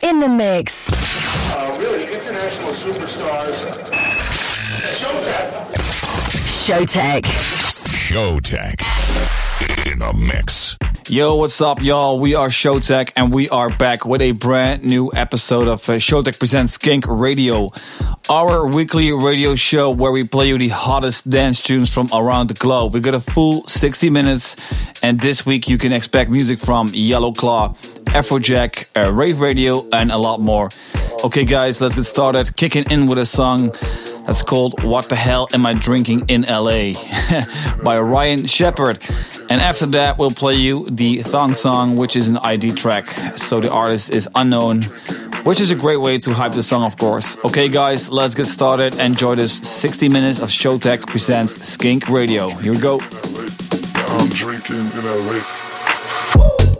In the mix. Uh, really, international superstars. Showtek. Showtek. Showtek. In the mix. Yo, what's up, y'all? We are Showtek and we are back with a brand new episode of uh, Showtek Presents Skink Radio, our weekly radio show where we play you the hottest dance tunes from around the globe. We got a full 60 minutes, and this week you can expect music from Yellow Claw, Afrojack, uh, Rave Radio, and a lot more. Okay, guys, let's get started. Kicking in with a song that's called What the Hell Am I Drinking in LA by Ryan Shepard. And after that, we'll play you the Thong Song, which is an ID track. So the artist is unknown, which is a great way to hype the song, of course. Okay, guys, let's get started. Enjoy this 60 minutes of Showtek presents Skink Radio. Here we go. I'm drinking in LA.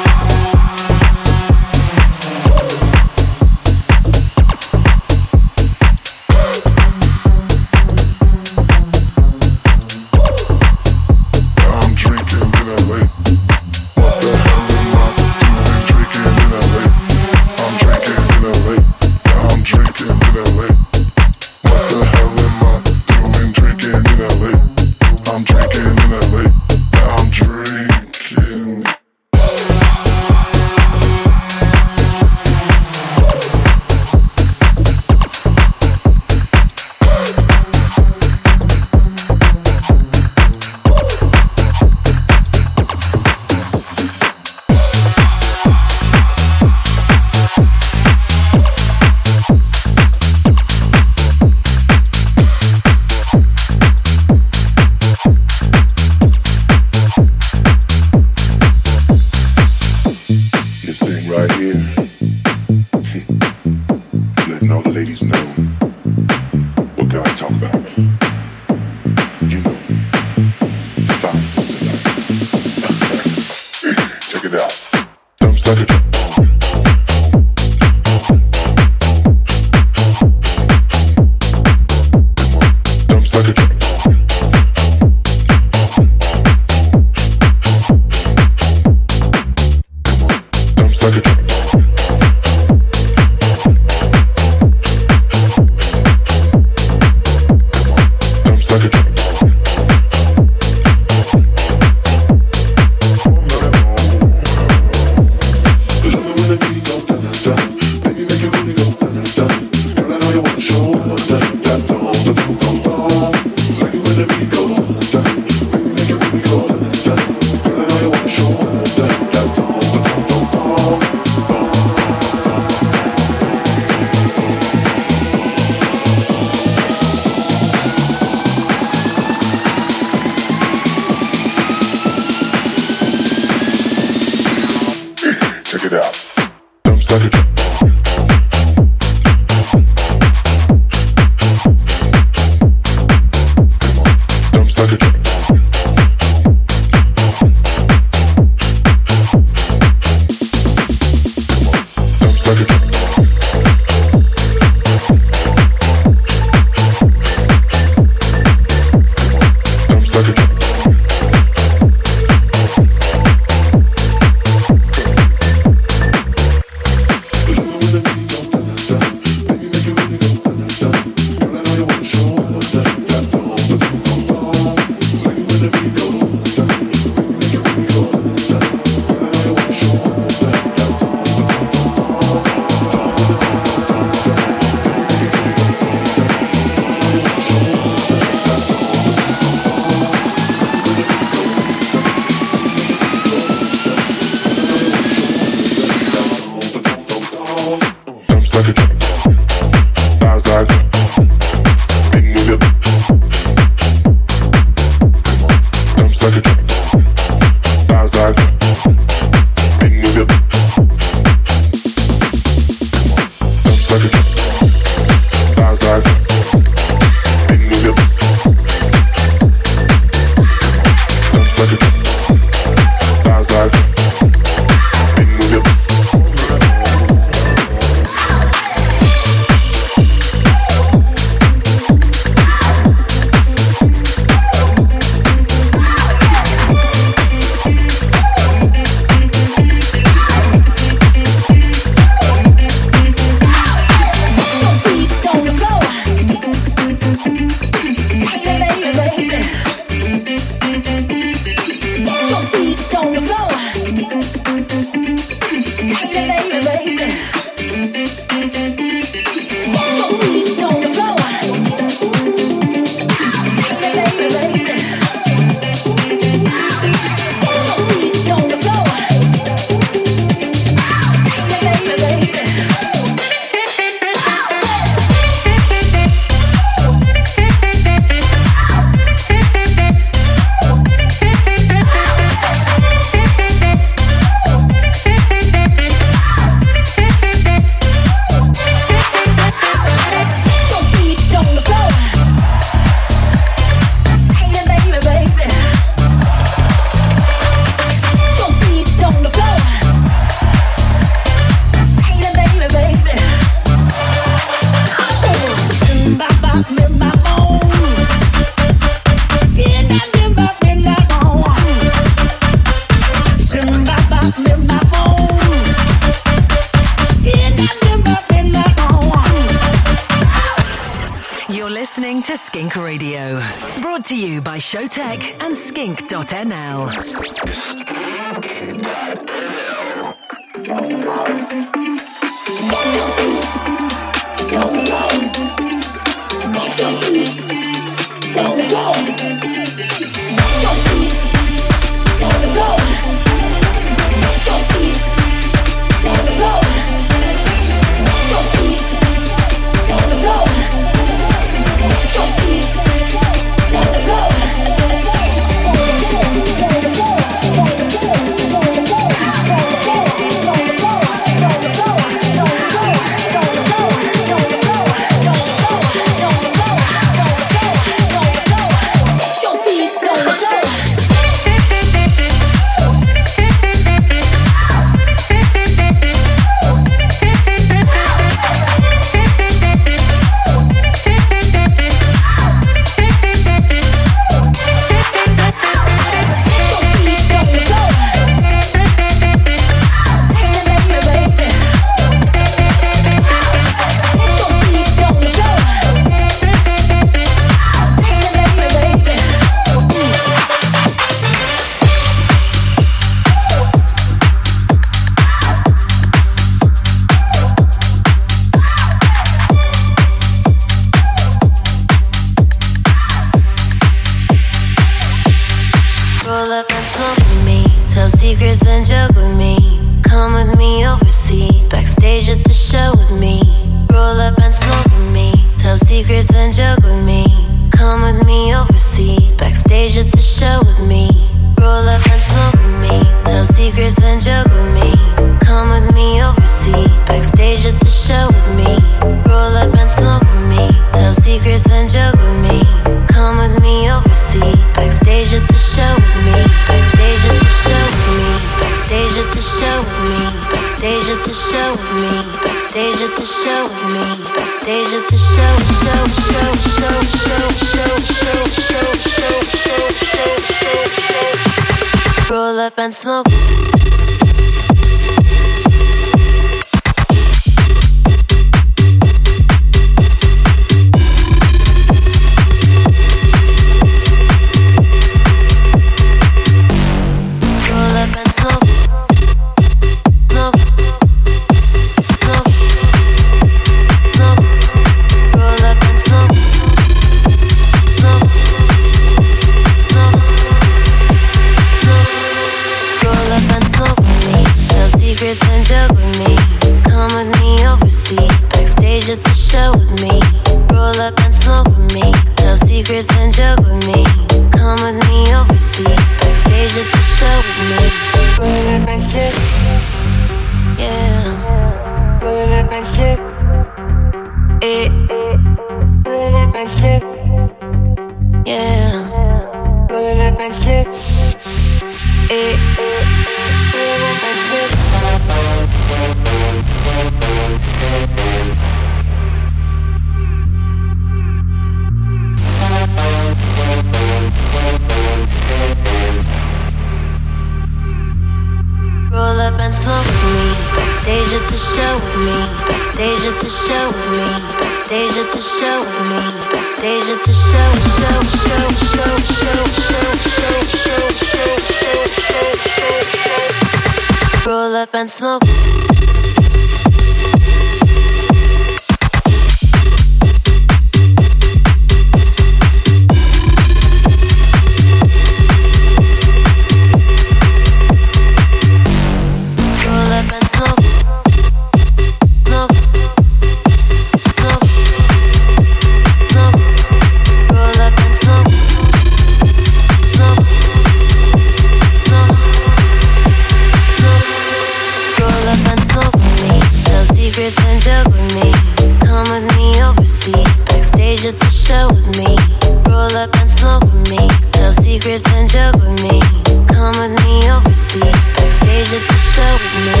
Backstage at the show with me.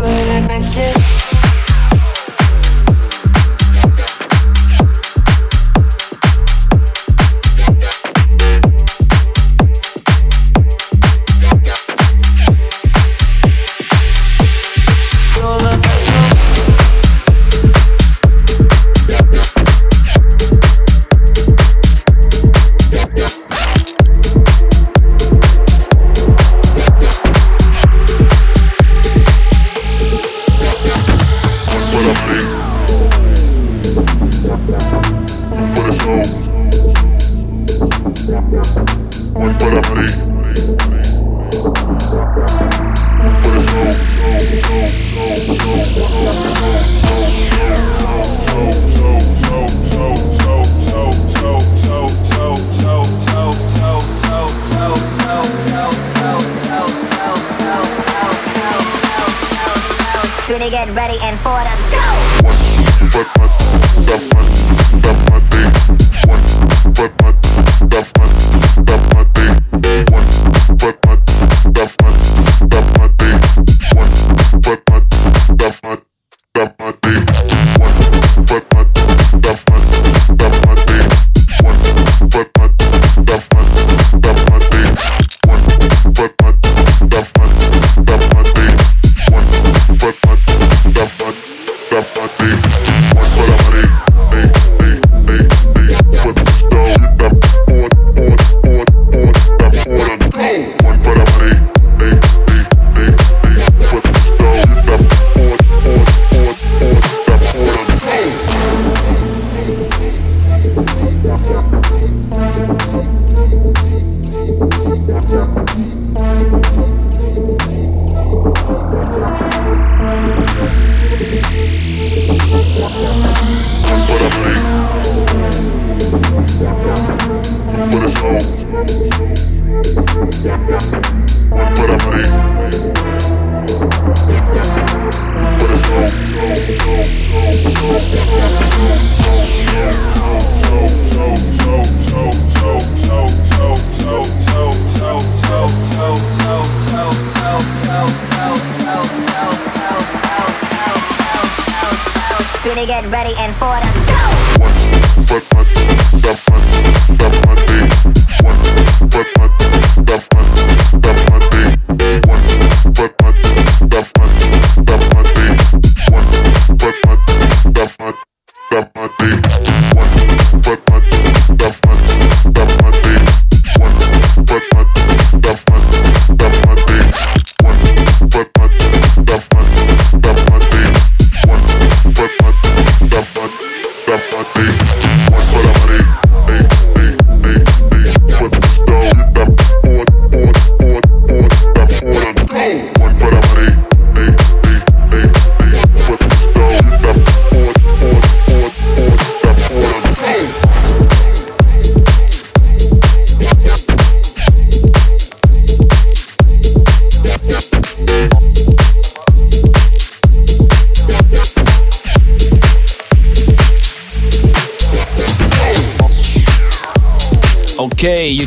Roll up and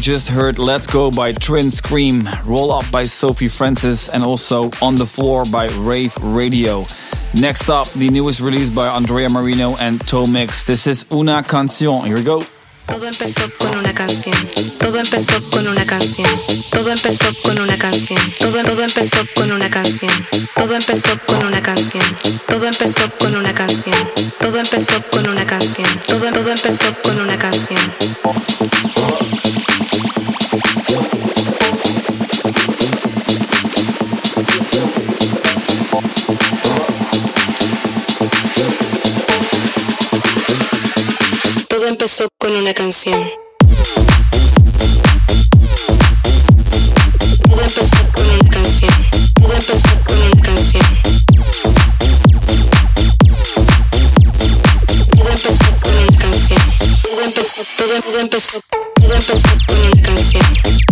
just heard Let's Go by Trin Scream, Roll Up by Sophie Francis, and also On the Floor by Rave Radio. Next up, the newest release by Andrea Marino and Tomix. This is Una Canción. Here we go. Todo empezó con una canción. Todo empezó con una canción. Todo empezó con una canción. Todo, todo empezó con una canción. Todo empezó con una canción. Todo empezó con una canción. Todo empezó con una canción. Todo, todo empezó con una canción. Empezó con una canción. Todo empezó con una canción. Todo empezó con una canción. Todo empezó con una canción. Todo empezó, todo, todo empezó, todo empezó con una canción.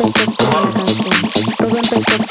Todo empezó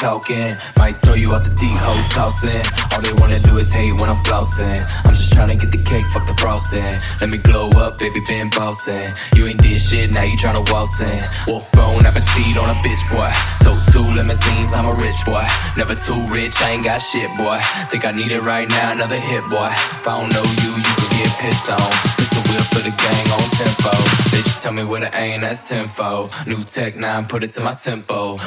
talking. Might throw you out the deep hole tossing. All they wanna do is hate when I'm flossing. I'm just trying to get the cake, fuck the frosting. Let me glow up, baby, been bossing. You ain't did shit, now you tryna waltz in. Wolf bone appetite on a bitch, boy. Took two limousines, I'm a rich boy. Never too rich, I ain't got shit, boy. Think I need it right now, another hit, boy. If I don't know you, you can get pissed on. It's the wheel for the gang on tempo. Bitch, tell me where to aim, that's tempo. New tech nine, put it to my tempo.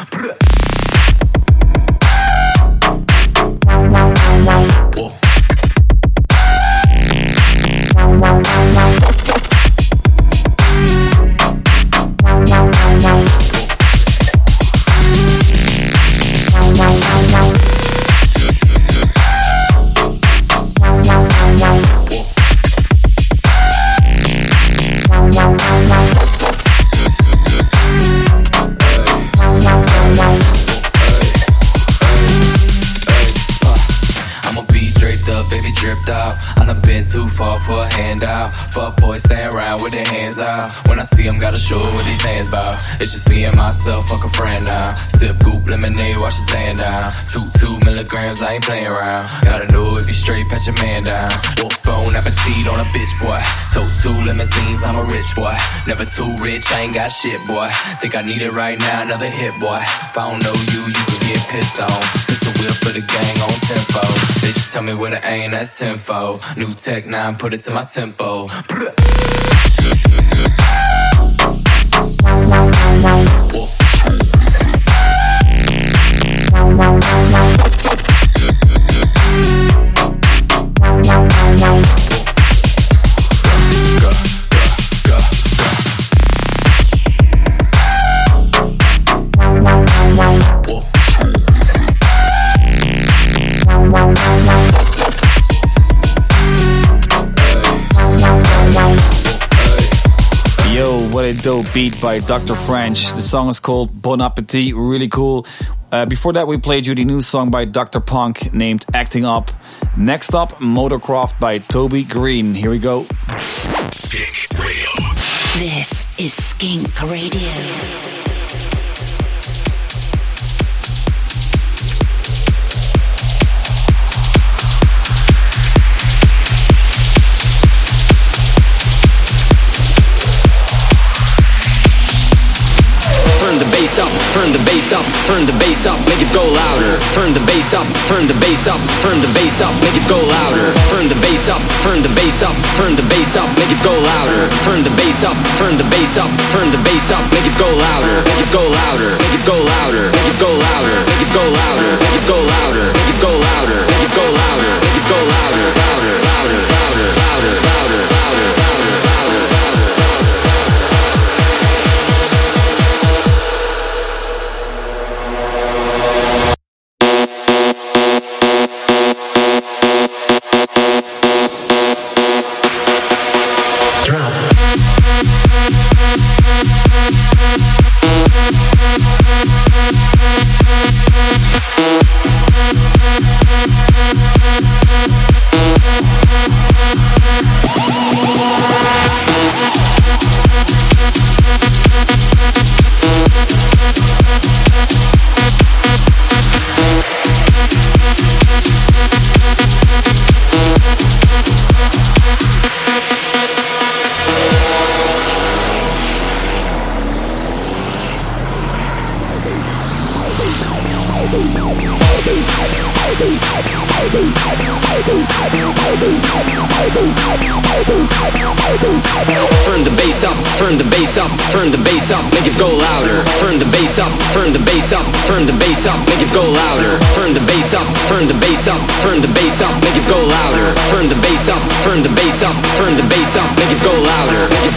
Milligrams, I ain't playing around. Gotta know if you straight, pat your man down. Wolf bone appetite on a bitch boy. Took two limousines, I'm a rich boy. Never too rich, I ain't got shit boy. Think I need it right now, another hit boy. If I don't know you, you can get pissed on. It's the wheel for the gang on tempo. They tell me where to aim, that's tempo. New tech nine, put it to my tempo. Go, dope beat by Dr. Fresch. The song is called Bon Appetit, really cool. Uh, before that, we played you the new song by Dr. Phunk named Acting Up. Next up, Motorcraft by Toby Green. Here we go. Skink Radio. This is Skink Radio. Turn the bass up, make it go louder. Turn the bass up, turn the bass up, turn the bass up, make it go louder. Turn the bass up, turn the bass up, turn the bass up, make it go louder. Turn the bass up, turn the bass up, turn the bass up, make it go louder. Make it go louder, make it go louder, make it go louder, make it go louder, make it go turn the bass up, turn the bass up, make it go louder.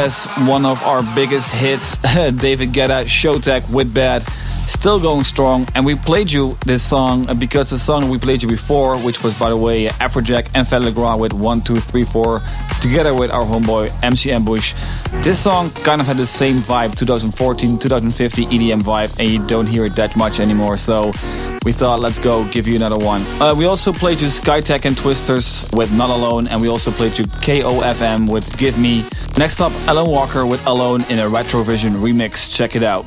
One of our biggest hits, David Guetta, Showtek with Bad, still going strong. And we played you this song because the song we played you before, which was, by the way, Afrojack and Fedde Le Grand with 1, 2, 3, 4, together with our homeboy MC Ambush. This song kind of had the same vibe, 2014, 2015 EDM vibe, and you don't hear it that much anymore. So we thought, let's go give you another one. Uh, we also played you Skytech and Twisters with Not Alone, and we also played you KOFM with Give Me. Next up, Alan Walker with Alone in a Retrovision remix. Check it out.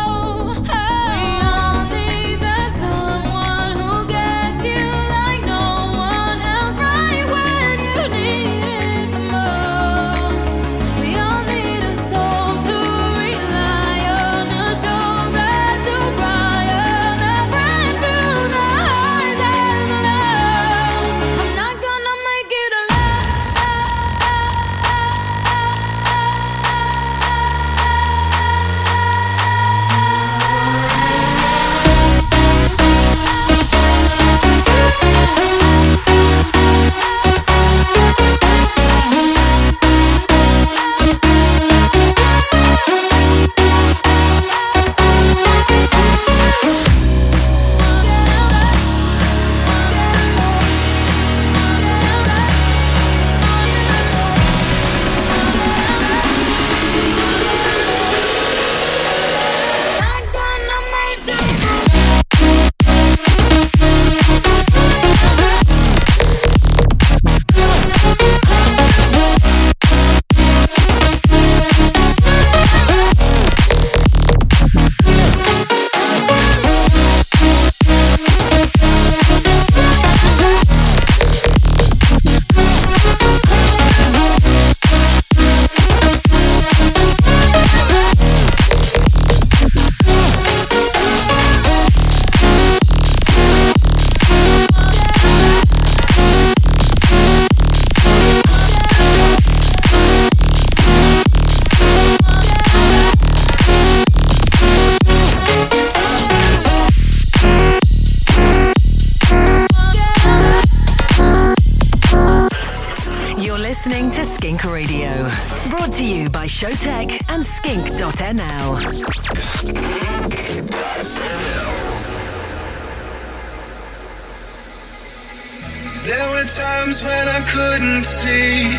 There were times when I couldn't see.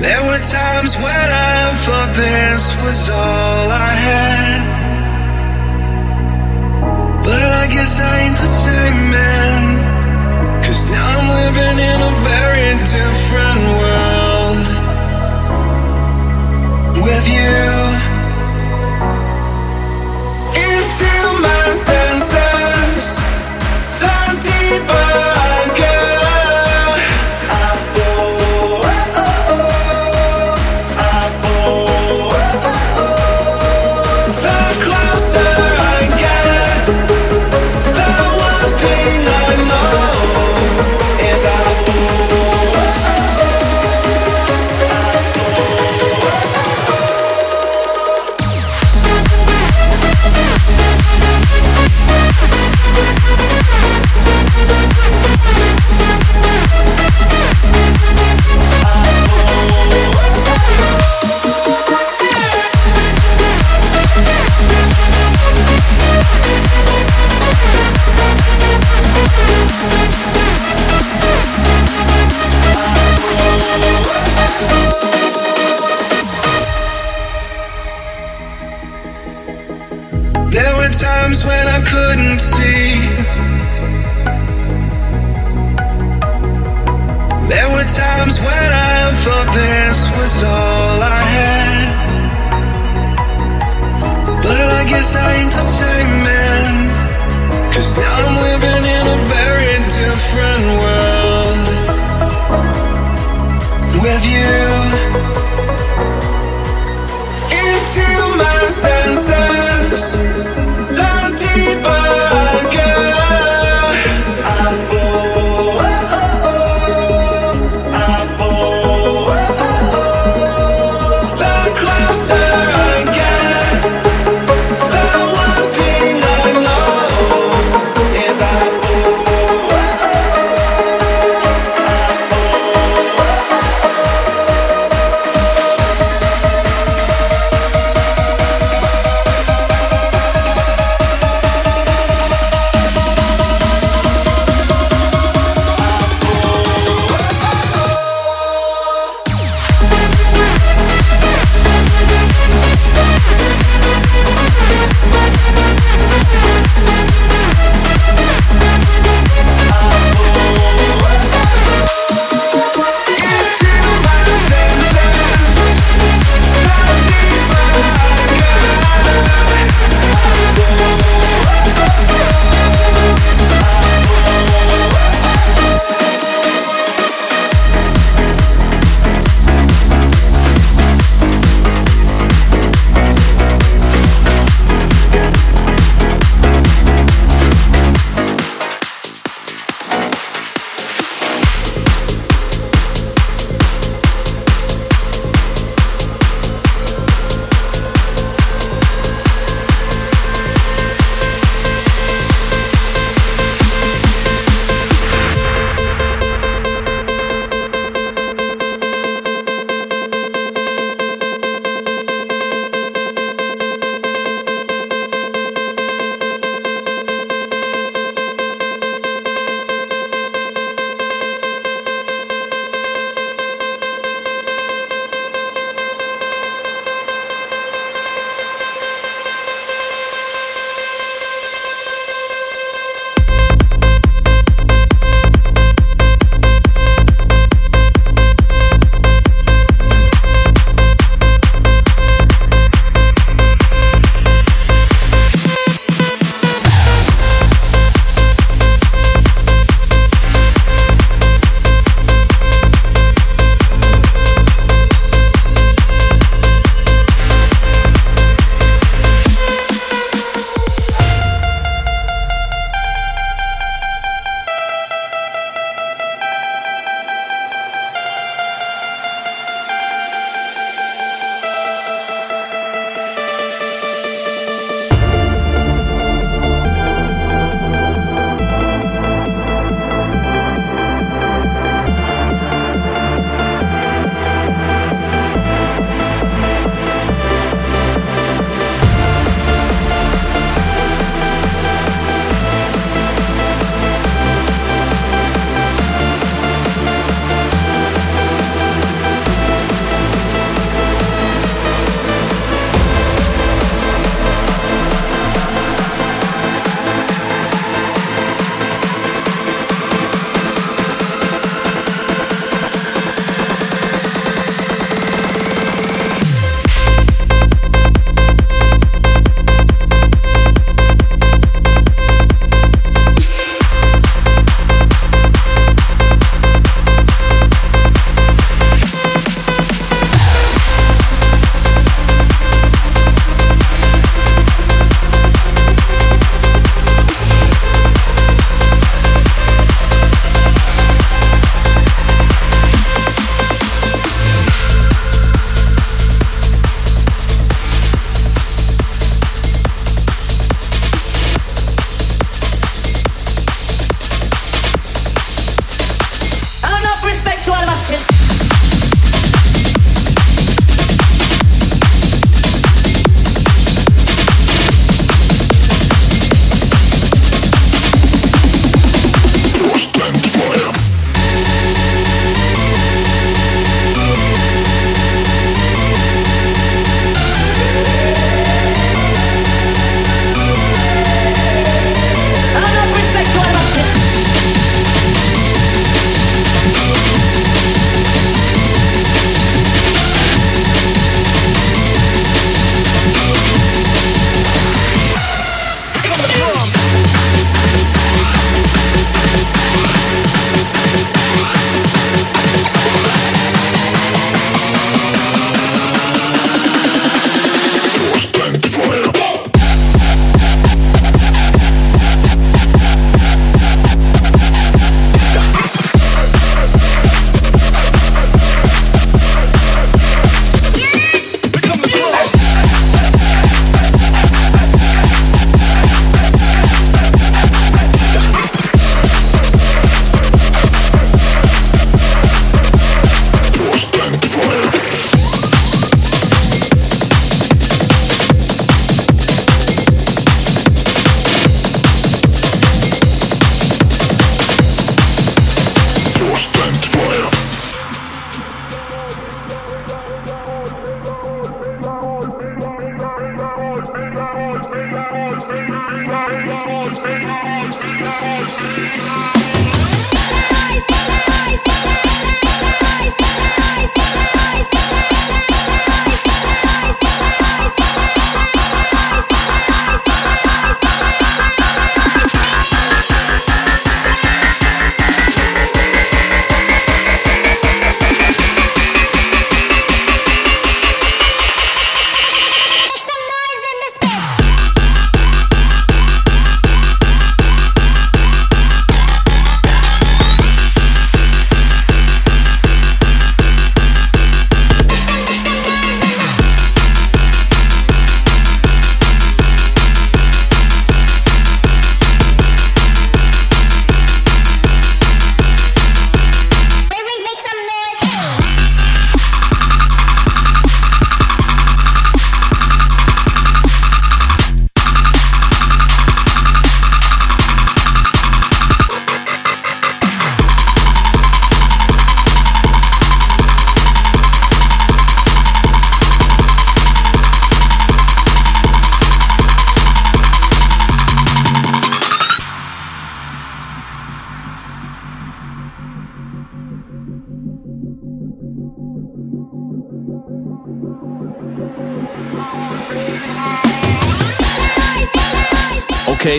There were times when I thought this was all I had. But I guess I ain't the same man. Cause now I'm living in a very different world. With you this was all I had. But I guess I ain't the same man. Cause now I'm living in a very different world. With you into my senses.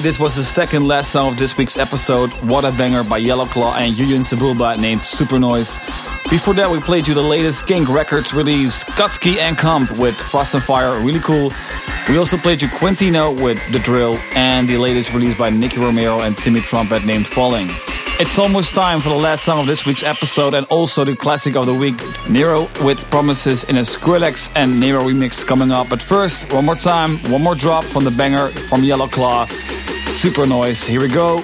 This was the second last song of this week's episode, What a Banger by Yellow Claw and Juyen Sebulba named Super Noise. Before that, we played you the latest Skink Records release, Kutski and Comp with Frost and Fire, really cool. We also played you Quintino with The Drill and the latest release by Nicky Romero and Timmy Trumpet named Falling. It's almost time for the last song of this week's episode and also the classic of the week, Nero with Promises in a Skrillex and Nero remix coming up. But first, one more time, one more drop from the banger from Yellow Claw, Super Noise. Here we go.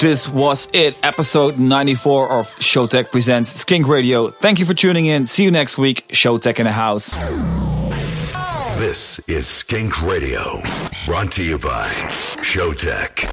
This was it. Episode 94 of Showtek Presents Skink Radio. Thank you for tuning in. See you next week. Showtek in the house. This is Skink Radio, brought to you by Showtek.